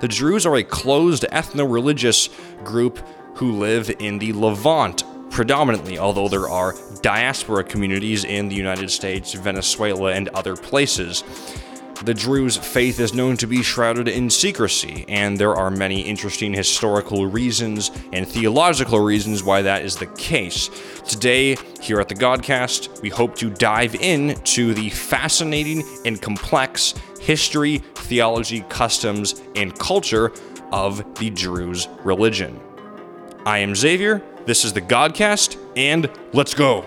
The Druze are a closed ethno religious group who live in the Levant predominantly, although there are diaspora communities in the United States, Venezuela, and other places. The Druze faith is known to be shrouded in secrecy, and there are many interesting historical reasons and theological reasons why that is the case. Today, here at the Godcast, we hope to dive into the fascinating and complex history, theology, customs, and culture of the Druze religion. I am Xavier, this is the Godcast, and let's go!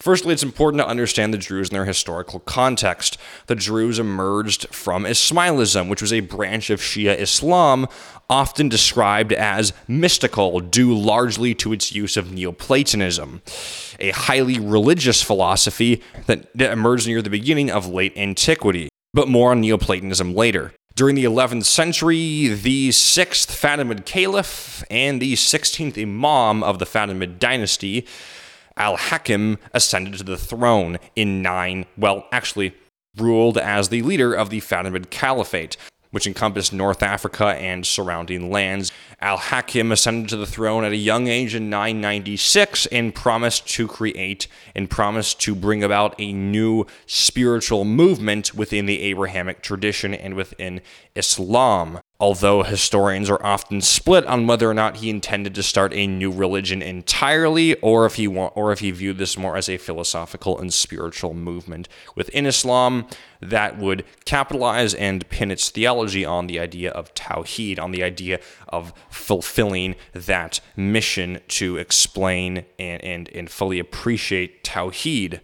Firstly, it's important to understand the Druze in their historical context. The Druze emerged from Ismailism, which was a branch of Shia Islam, often described as mystical, due largely to its use of Neoplatonism, a highly religious philosophy that emerged near the beginning of late antiquity. But more on Neoplatonism later. During the 11th century, the 6th Fatimid Caliph and the 16th Imam of the Fatimid dynasty Al Hakim ascended to the throne in 9, well, actually, ruled as the leader of the Fatimid Caliphate, which encompassed North Africa and surrounding lands. Al Hakim ascended to the throne at a young age in 996 and promised to create and promised to bring about a new spiritual movement within the Abrahamic tradition and within Islam although historians are often split on whether or not he intended to start a new religion entirely or if he wa- or if he viewed this more as a philosophical and spiritual movement within Islam that would capitalize and pin its theology on the idea of tawhid on the idea of fulfilling that mission to explain and, and, and fully appreciate tawhid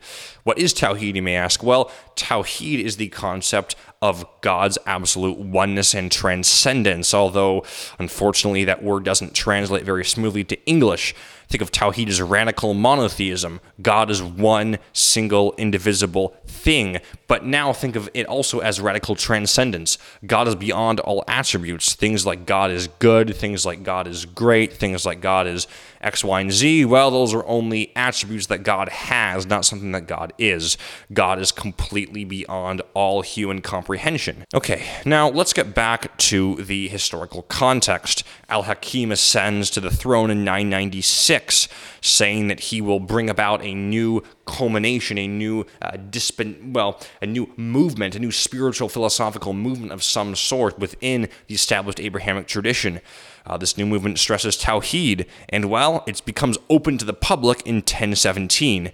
what is tawhid you may ask? Well tawhid is the concept of God's absolute oneness and transcendence, although unfortunately that word doesn't translate very smoothly to English. Think of Tawhid as radical monotheism. God is one single indivisible thing. But now think of it also as radical transcendence. God is beyond all attributes. Things like God is good, things like God is great, things like God is X, Y, and Z. Well, those are only attributes that God has, not something that God is. God is completely beyond all human comprehension. Okay, now let's get back to the historical context. Al Hakim ascends to the throne in 996 6, saying that he will bring about a new culmination, a new uh, disp- well, a new movement, a new spiritual philosophical movement of some sort within the established Abrahamic tradition. Uh, this new movement stresses Tawheed, and well, it becomes open to the public in 1017.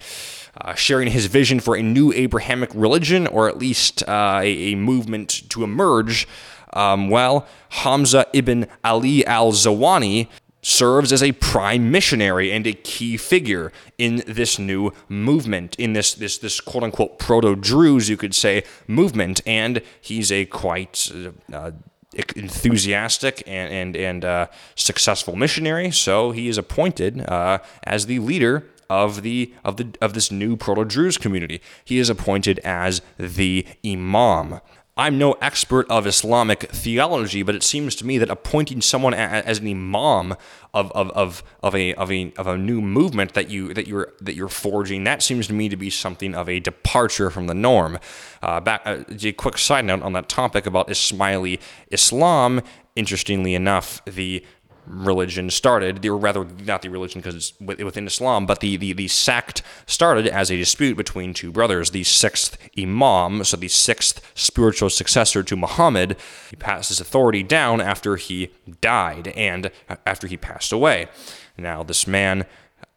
Uh, sharing his vision for a new Abrahamic religion, or at least uh, a, a, movement to emerge. Um, well, Hamza ibn Ali al Zawani serves as a prime missionary and a key figure in this new movement, in this this this quote unquote proto Druze, you could say, movement, and he's a quite uh, uh, enthusiastic and and and uh, successful missionary. So he is appointed uh, as the leader of the of the of this new proto Druze community. He is appointed as the imam. I'm no expert of Islamic theology, but it seems to me that appointing someone as an imam of, of, of, of, a, of, a, of a new movement that, you, that, you're, that you're forging, that seems to me to be something of a departure from the norm. Uh, back, uh, a quick side note on that topic about Ismaili Islam. Interestingly enough, the religion started, or rather, not the religion because it's within Islam, but the, the, the sect started as a dispute between two brothers. The sixth Imam, so the sixth spiritual successor to Muhammad, he passed his authority down after he died and after he passed away. Now, this man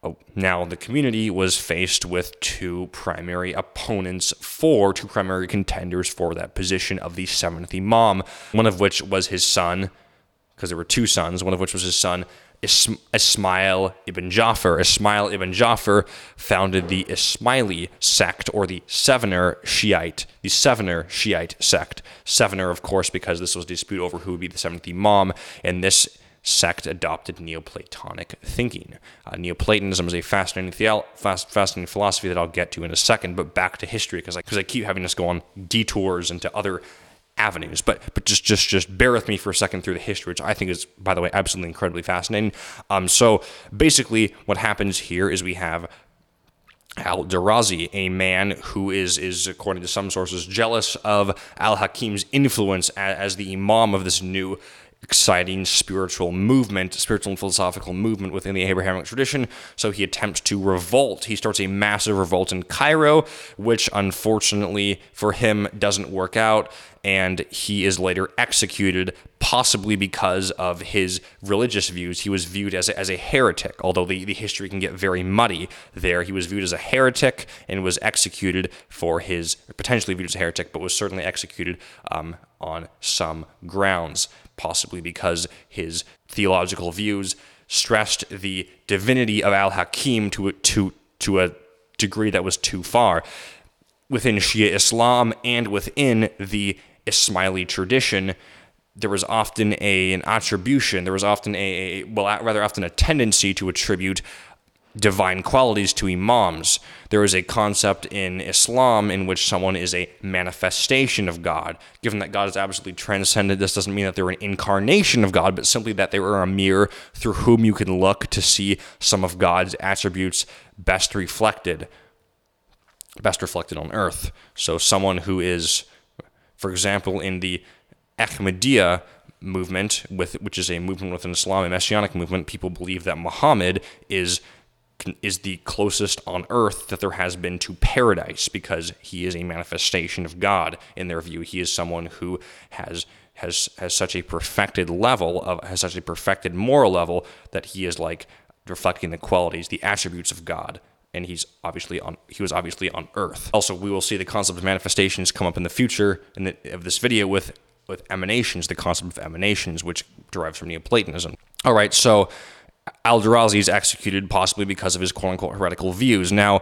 oh, now the community was faced with two primary opponents for two primary contenders for that position of the seventh imam one of which was his son because there were two sons, one of which was his son Ismail ibn Jafar. Ismail ibn Jafar founded the Ismaili sect or the Sevener Shiite, the Sevener Shiite sect. Sevener, of course, because this was a dispute over who would be the seventh Imam, and this sect adopted Neoplatonic thinking. Uh, Neoplatonism is a fascinating, fast, fascinating philosophy that I'll get to in a second, but back to history because I, cause I keep having us go on detours into other avenues. But but just just just bear with me for a second through the history, which I think is, by the way, absolutely incredibly fascinating. Um, so basically, what happens here is we have Al Darazi, a man who is, is according to some sources, jealous of Al Hakim's influence as, as the imam of this new exciting spiritual movement, spiritual and philosophical movement within the Abrahamic tradition. So he attempts to revolt. He starts a massive revolt in Cairo, which unfortunately for him doesn't work out. And he is later executed, possibly because of his religious views. He was viewed as a, as a heretic, although the, the history can get very muddy there. He was viewed as a heretic and was executed for his, potentially viewed as a heretic, but was certainly executed um, on some grounds possibly because his theological views stressed the divinity of Al Hakim to, to, to a degree that was too far. Within Shia Islam and within the Ismaili tradition, there was often a, an attribution, there was often a, well, rather often a tendency to attribute divine qualities to imams. There is a concept in Islam in which someone is a manifestation of God. Given that God is absolutely transcendent, this doesn't mean that they're an incarnation of God, but simply that they are a mirror through whom you can look to see some of God's attributes best reflected, best reflected on earth. So someone who is, for example, in the Ahmadiyya movement, with which is a movement within Islam, a messianic movement, people believe that Muhammad is is the closest on earth that there has been to paradise because he is a manifestation of God in their view. He is someone who has has has such a perfected level of has such a perfected moral level that he is like reflecting the qualities, the attributes of God. And he's obviously on. He was obviously on Earth. Also, we will see the concept of manifestations come up in the future in the, of this video with with emanations, the concept of emanations, which derives from Neoplatonism. All right, so Al-Darazi is executed possibly because of his quote-unquote heretical views. Now,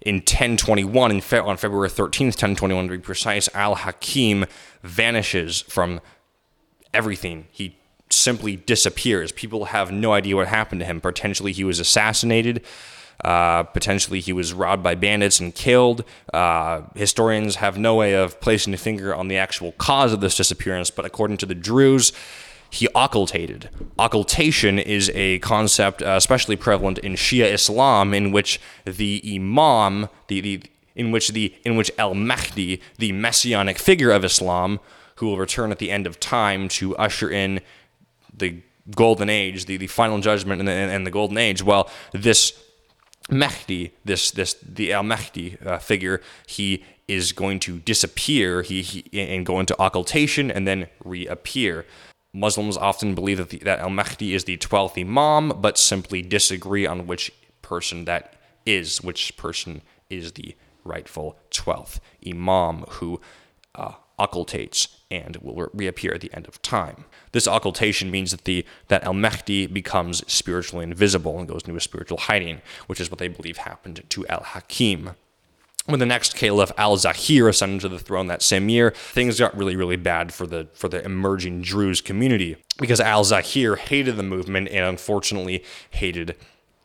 in 1021, in fe- on February 13th, 1021 to be precise, Al-Hakim vanishes from everything. He simply disappears. People have no idea what happened to him. Potentially he was assassinated. Uh, potentially he was robbed by bandits and killed. Uh, historians have no way of placing a finger on the actual cause of this disappearance, but according to the Druze, he occultated. Occultation is a concept uh, especially prevalent in Shia Islam, in which the Imam, the, the in which the in which Al Mahdi, the messianic figure of Islam, who will return at the end of time to usher in the golden age, the, the final judgment and the, and the golden age. Well, this Mahdi, this this the Al Mahdi uh, figure, he is going to disappear. He, he and go into occultation and then reappear. Muslims often believe that, the, that Al Mahdi is the 12th Imam, but simply disagree on which person that is, which person is the rightful 12th Imam who uh, occultates and will reappear at the end of time. This occultation means that the that Al Mahdi becomes spiritually invisible and goes into a spiritual hiding, which is what they believe happened to Al Hakim when the next caliph al-Zahir ascended to the throne that same year, things got really, really bad for the for the emerging Druze community because al-Zahir hated the movement and unfortunately hated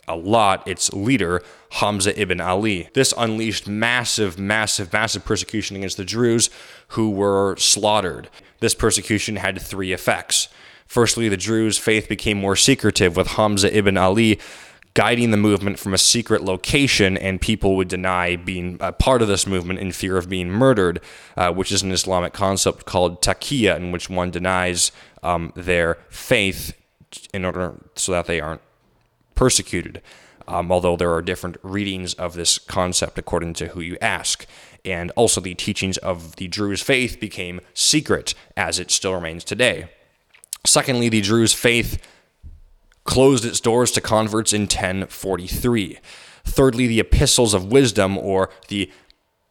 a lot its leader, Hamza ibn Ali. This unleashed massive, massive, massive persecution against the Druze who were slaughtered. This persecution had three effects. Firstly, the Druze faith became more secretive, with Hamza ibn Ali guiding the movement from a secret location, and people would deny being a part of this movement in fear of being murdered, uh, which is an Islamic concept called taqiyya, in which one denies um, their faith in order so that they aren't persecuted. Um, although there are different readings of this concept according to who you ask. And also, the teachings of the Druze faith became secret, as it still remains today. Secondly, the Druze faith closed its doors to converts in 1043. Thirdly, the epistles of wisdom, or the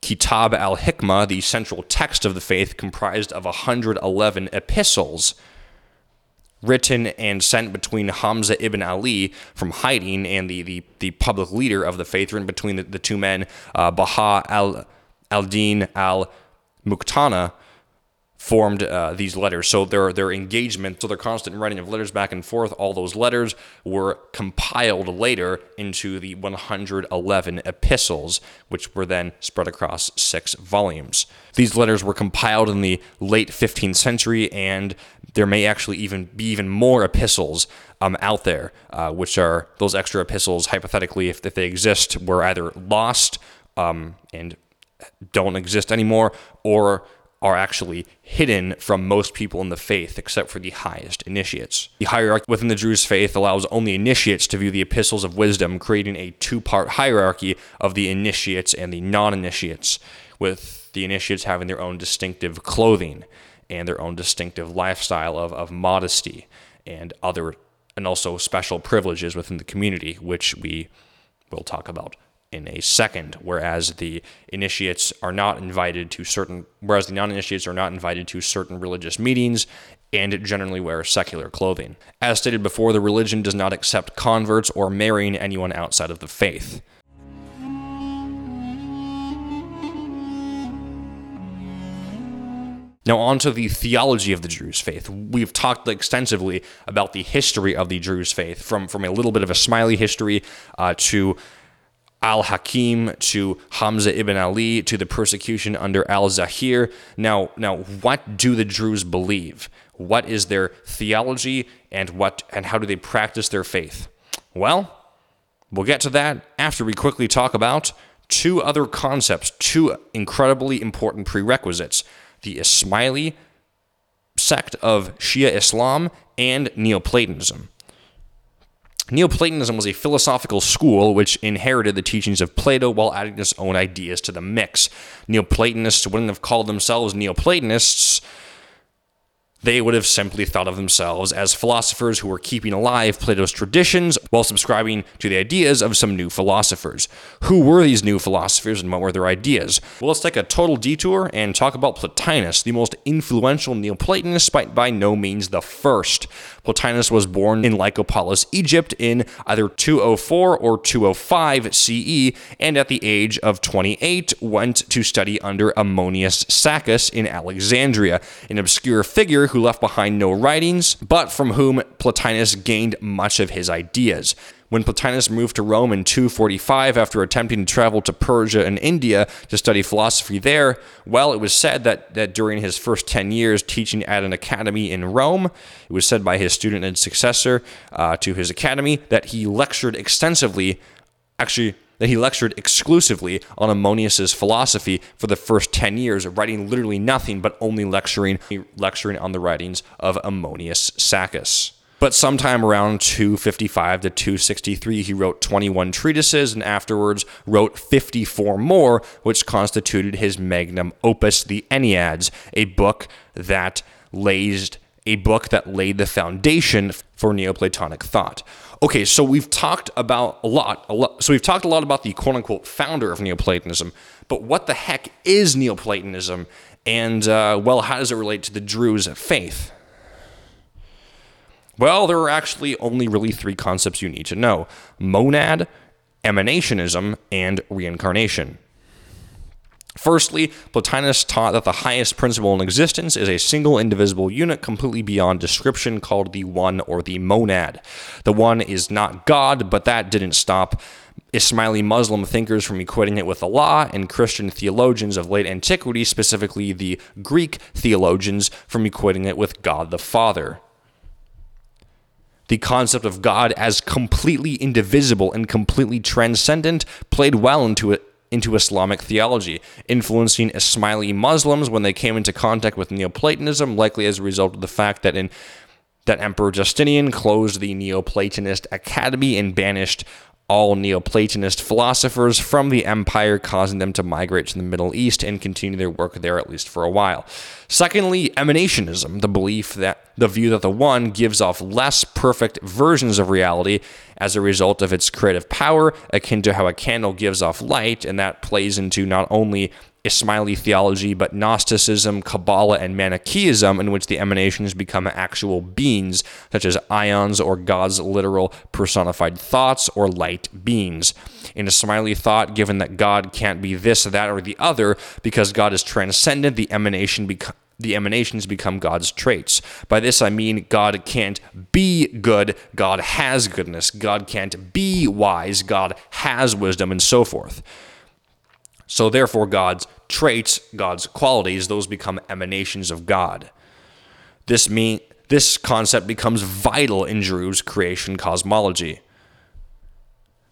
Kitab al Hikmah, the central text of the faith, comprised of 111 epistles written and sent between Hamza ibn Ali from hiding and the, the, the public leader of the faith, written between the, the two men, uh, Baha al, al-Din al-Muqtana, formed uh, these letters. So their their engagement, so their constant writing of letters back and forth, all those letters were compiled later into the 111 epistles, which were then spread across six volumes. These letters were compiled in the late 15th century, and there may actually even be even more epistles um, out there, uh, which are those extra epistles, hypothetically, if, if they exist, were either lost um, and don't exist anymore, or are actually hidden from most people in the faith except for the highest initiates. The hierarchy within the Druze faith allows only initiates to view the epistles of wisdom, creating a two part hierarchy of the initiates and the non initiates, with the initiates having their own distinctive clothing and their own distinctive lifestyle of, of modesty and other and also special privileges within the community, which we will talk about in a second, whereas the initiates are not invited to certain, whereas the non initiates are not invited to certain religious meetings and generally wear secular clothing. As stated before, the religion does not accept converts or marrying anyone outside of the faith. Now, on to the theology of the Druze faith. We've talked extensively about the history of the Druze faith, from, from a little bit of Ismaili history uh, to al Hakim to Hamza ibn Ali to the persecution under al Zahir. Now, now, what do the Druze believe? What is their theology, and what and how do they practice their faith? Well, we'll get to that after we quickly talk about two other concepts, two incredibly important prerequisites: the Ismaili sect of Shia Islam and Neoplatonism. Neoplatonism was a philosophical school which inherited the teachings of Plato while adding its own ideas to the mix. Neoplatonists wouldn't have called themselves Neoplatonists they would have simply thought of themselves as philosophers who were keeping alive Plato's traditions while subscribing to the ideas of some new philosophers. Who were these new philosophers and what were their ideas? Well, let's take a total detour and talk about Plotinus, the most influential Neoplatonist, but by no means the first. Plotinus was born in Lycopolis, Egypt in either 204 or 205 CE, and at the age of 28 went to study under Ammonius Saccas in Alexandria, an obscure figure who left behind no writings, but from whom Plotinus gained much of his ideas. When Plotinus moved to Rome in 245 after attempting to travel to Persia and India to study philosophy there, well, it was said that, that during his first 10 years teaching at an academy in Rome, it was said by his student and successor uh, to his academy that he lectured extensively, actually, that he lectured exclusively on Ammonius's philosophy for the first 10 years, writing literally nothing but only lecturing lecturing on the writings of Ammonius Saccas. But sometime around 255 to 263, he wrote 21 treatises and afterwards wrote 54 more, which constituted his magnum opus, the Enneads, a book that a book that laid the foundation for Neoplatonic thought. Okay, so we've talked about a lot, a lot. So we've talked a lot about the quote unquote founder of Neoplatonism, but what the heck is Neoplatonism? And, uh, well, how does it relate to the Druze faith? Well, there are actually only really three concepts you need to know monad, emanationism, and reincarnation. Firstly, Plotinus taught that the highest principle in existence is a single indivisible unit completely beyond description called the One or the Monad. The One is not God, but that didn't stop Ismaili Muslim thinkers from equating it with Allah, and Christian theologians of late antiquity, specifically the Greek theologians, from equating it with God the Father the concept of God as completely indivisible and completely transcendent played well into it into Islamic theology, influencing Ismaili Muslims when they came into contact with Neoplatonism, likely as a result of the fact that in that Emperor Justinian closed the Neoplatonist Academy and banished all Neoplatonist philosophers from the empire, causing them to migrate to the Middle East and continue their work there at least for a while. Secondly, emanationism, the belief that the view that the one gives off less perfect versions of reality as a result of its creative power, akin to how a candle gives off light, and that plays into not only Ismaili theology, but Gnosticism, Kabbalah, and Manichaeism, in which the emanations become actual beings, such as aeons or God's literal personified thoughts or light beings. In Ismaili thought, given that God can't be this, that, or the other, because God is transcendent, the emanation becomes the emanations become God's traits. By this I mean God can't be good, God has goodness. God can't be wise, God has wisdom, and so forth. So therefore, God's traits, God's qualities, those become emanations of God. This mean this concept becomes vital in Druze creation cosmology.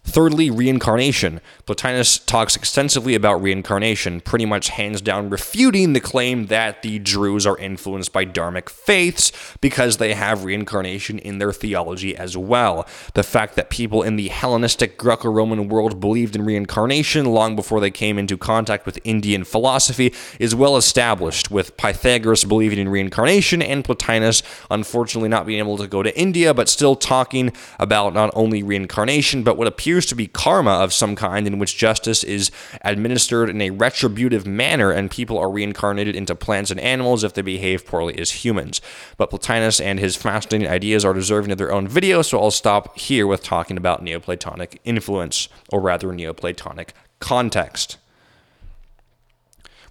Thirdly, reincarnation. Plotinus talks extensively about reincarnation, pretty much hands down refuting the claim that the Druze are influenced by dharmic faiths because they have reincarnation in their theology as well. The fact that people in the Hellenistic Greco Roman world believed in reincarnation long before they came into contact with Indian philosophy is well established, with Pythagoras believing in reincarnation and Plotinus unfortunately not being able to go to India, but still talking about not only reincarnation, but what appears appears to be karma of some kind in which justice is administered in a retributive manner and people are reincarnated into plants and animals if they behave poorly as humans. But Plotinus and his fascinating ideas are deserving of their own video, so I'll stop here with talking about Neoplatonic influence, or rather Neoplatonic context.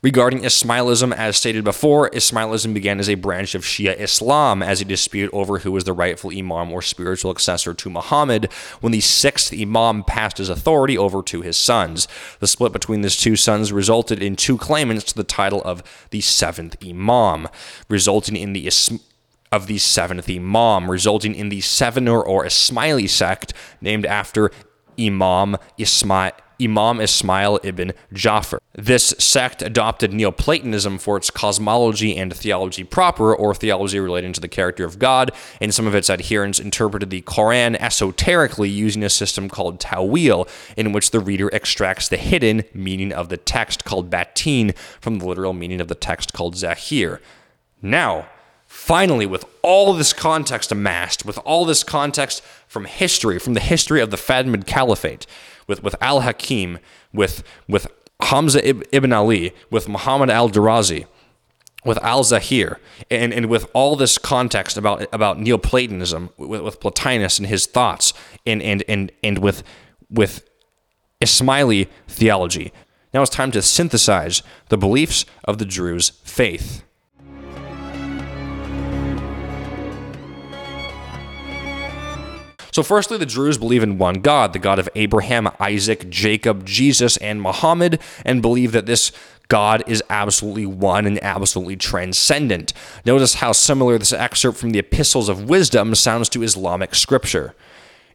Regarding Ismailism, as stated before, Ismailism began as a branch of Shia Islam as a dispute over who was the rightful Imam or spiritual successor to Muhammad when the sixth Imam passed his authority over to his sons. The split between his two sons resulted in two claimants to the title of the seventh Imam, resulting in the Ism- of the seventh Imam, resulting in the Sevener or Ismaili sect named after Imam Ismail Imam Ismail ibn Jafar. This sect adopted Neoplatonism for its cosmology and theology proper, or theology relating to the character of God, and some of its adherents interpreted the Quran esoterically using a system called Tawil, in which the reader extracts the hidden meaning of the text called Batin from the literal meaning of the text called Zahir. Now, finally, with all this context amassed, with all this context from history, from the history of the Fatimid Caliphate, with, with Al Hakim, with, with Hamza ibn Ali, with Muhammad al Darazi, with Al Zahir, and, and with all this context about, about Neoplatonism, with, with Plotinus and his thoughts, and, and, and, and with, with Ismaili theology. Now it's time to synthesize the beliefs of the Druze faith. So, firstly, the Druze believe in one God, the God of Abraham, Isaac, Jacob, Jesus, and Muhammad, and believe that this God is absolutely one and absolutely transcendent. Notice how similar this excerpt from the Epistles of Wisdom sounds to Islamic scripture.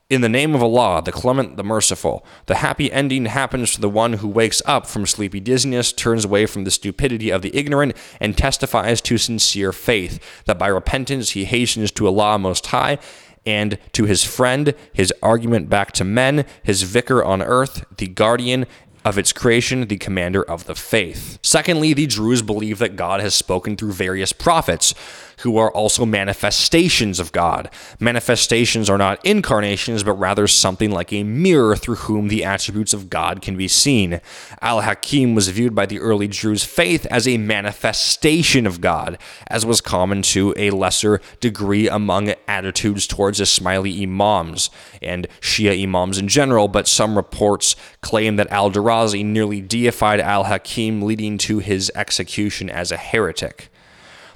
In the name of Allah, the Clement, the Merciful, the happy ending happens to the one who wakes up from sleepy dizziness, turns away from the stupidity of the ignorant, and testifies to sincere faith, that by repentance he hastens to Allah Most High and to his friend, his argument back to men, his vicar on earth, the guardian of its creation, the commander of the faith. Secondly, the Druze believe that God has spoken through various prophets who are also manifestations of God. Manifestations are not incarnations, but rather something like a mirror through whom the attributes of God can be seen. Al Hakim was viewed by the early Druze faith as a manifestation of God, as was common to a lesser degree among attitudes towards Ismaili Imams and Shia Imams in general, but some reports claim that Al Darazi nearly deified Al Hakim, leading to his execution as a heretic.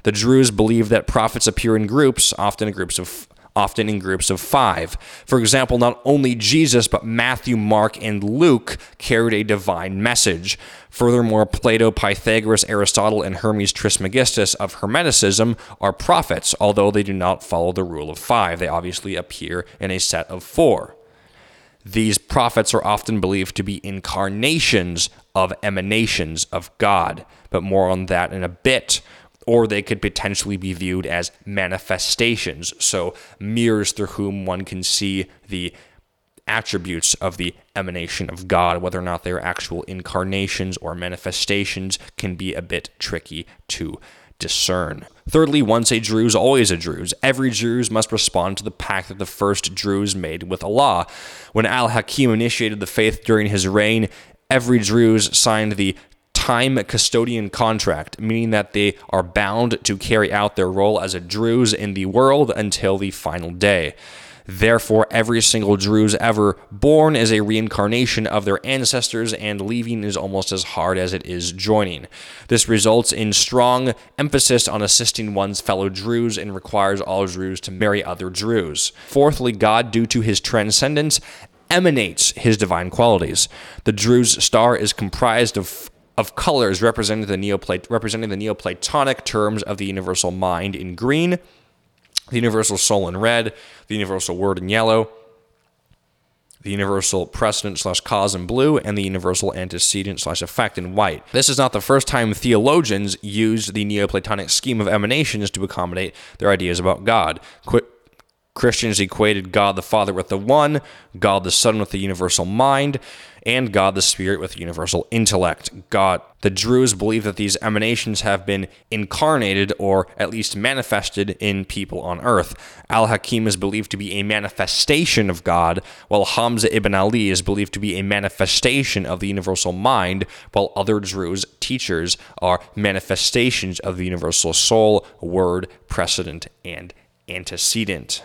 The Druze believe that prophets appear in groups, often in groups of often in groups of five. For example, not only Jesus, but Matthew, Mark, and Luke carried a divine message. Furthermore, Plato, Pythagoras, Aristotle, and Hermes Trismegistus of Hermeticism are prophets, although they do not follow the rule of five. They obviously appear in a set of four. These prophets are often believed to be incarnations of emanations of God, but more on that in a bit or they could potentially be viewed as manifestations, so mirrors through whom one can see the attributes of the emanation of God. Whether or not they're actual incarnations or manifestations can be a bit tricky to discern. Thirdly, once a Druze, always a Druze. Every Druze must respond to the pact that the first Druze made with Allah. When Al Hakim initiated the faith during his reign, every Druze signed the time custodian contract, meaning that they are bound to carry out their role as a Druze in the world until the final day. Therefore, every single Druze ever born is a reincarnation of their ancestors, and leaving is almost as hard as it is joining. This results in strong emphasis on assisting one's fellow Druze and requires all Druze to marry other Druze. Fourthly, God, due to his transcendence, emanates his divine qualities. The Druze star is comprised of of colors representing the, Neoplat- representing the Neoplatonic terms of the universal mind in green, the universal soul in red, the universal word in yellow, the universal precedent slash cause in blue, and the universal antecedent slash effect in white. This is not the first time theologians used the Neoplatonic scheme of emanations to accommodate their ideas about God. Christians equated God the Father with the One, God the Son with the universal mind, and God the Spirit with the universal intellect. God. The Druze believe that these emanations have been incarnated or at least manifested in people on earth. Al Hakim is believed to be a manifestation of God, while Hamza ibn Ali is believed to be a manifestation of the universal mind, while other Druze teachers are manifestations of the universal soul, word, precedent, and antecedent.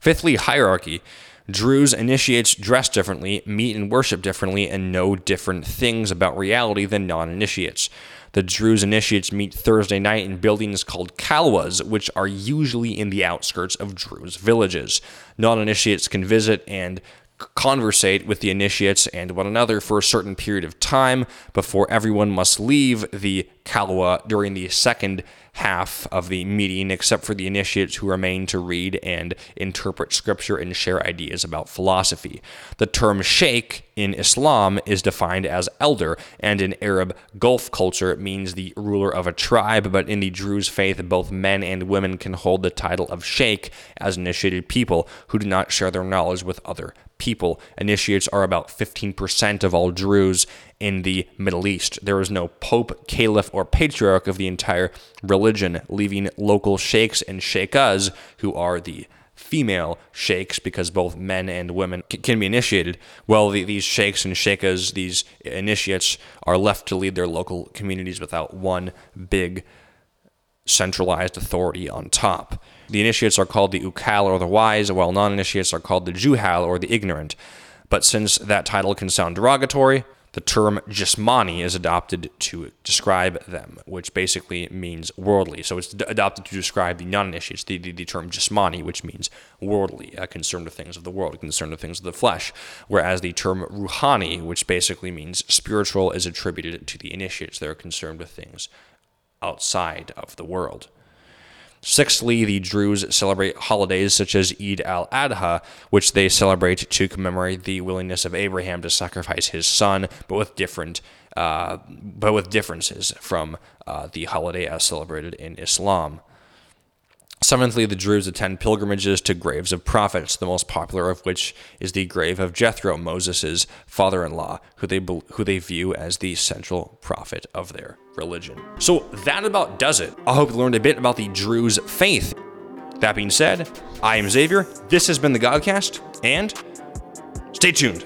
Fifthly, hierarchy. Druze initiates dress differently, meet and worship differently, and know different things about reality than non initiates. The Druze initiates meet Thursday night in buildings called kalwas, which are usually in the outskirts of Druze villages. Non initiates can visit and conversate with the initiates and one another for a certain period of time before everyone must leave the kalwa during the second half of the meeting, except for the initiates who remain to read and interpret scripture and share ideas about philosophy. The term sheikh in Islam is defined as elder, and in Arab Gulf culture, it means the ruler of a tribe, but in the Druze faith, both men and women can hold the title of sheikh as initiated people who do not share their knowledge with other people. Initiates are about 15% of all Druze in the Middle East. There is no pope, caliph, or patriarch of the entire religion, leaving local sheikhs and sheikhas, who are the female sheikhs, because both men and women can be initiated. Well, the, these sheikhs and sheikhas, these initiates, are left to lead their local communities without one big centralized authority on top. The initiates are called the Ukal or the wise, while non initiates are called the Juhal or the ignorant. But since that title can sound derogatory, the term jismani is adopted to describe them, which basically means worldly. So it's d- adopted to describe the non initiates, the, the, the, term jismani, which means worldly, uh, concerned with things of the world, concerned with things of the flesh. Whereas the term ruhani, which basically means spiritual, is attributed to the initiates. They're concerned with things outside of the world. Sixthly, the Druze celebrate holidays such as Eid al Adha, which they celebrate to commemorate the willingness of Abraham to sacrifice his son, but with different, uh, but with differences from uh, the holiday as celebrated in Islam. Seventhly, the Druze attend pilgrimages to graves of prophets, the most popular of which is the grave of Jethro, Moses' father-in-law, who they who they view as the central prophet of their religion. So that about does it. I hope you learned a bit about the Druze faith. That being said, I am Xavier. This has been the Godcast, and stay tuned.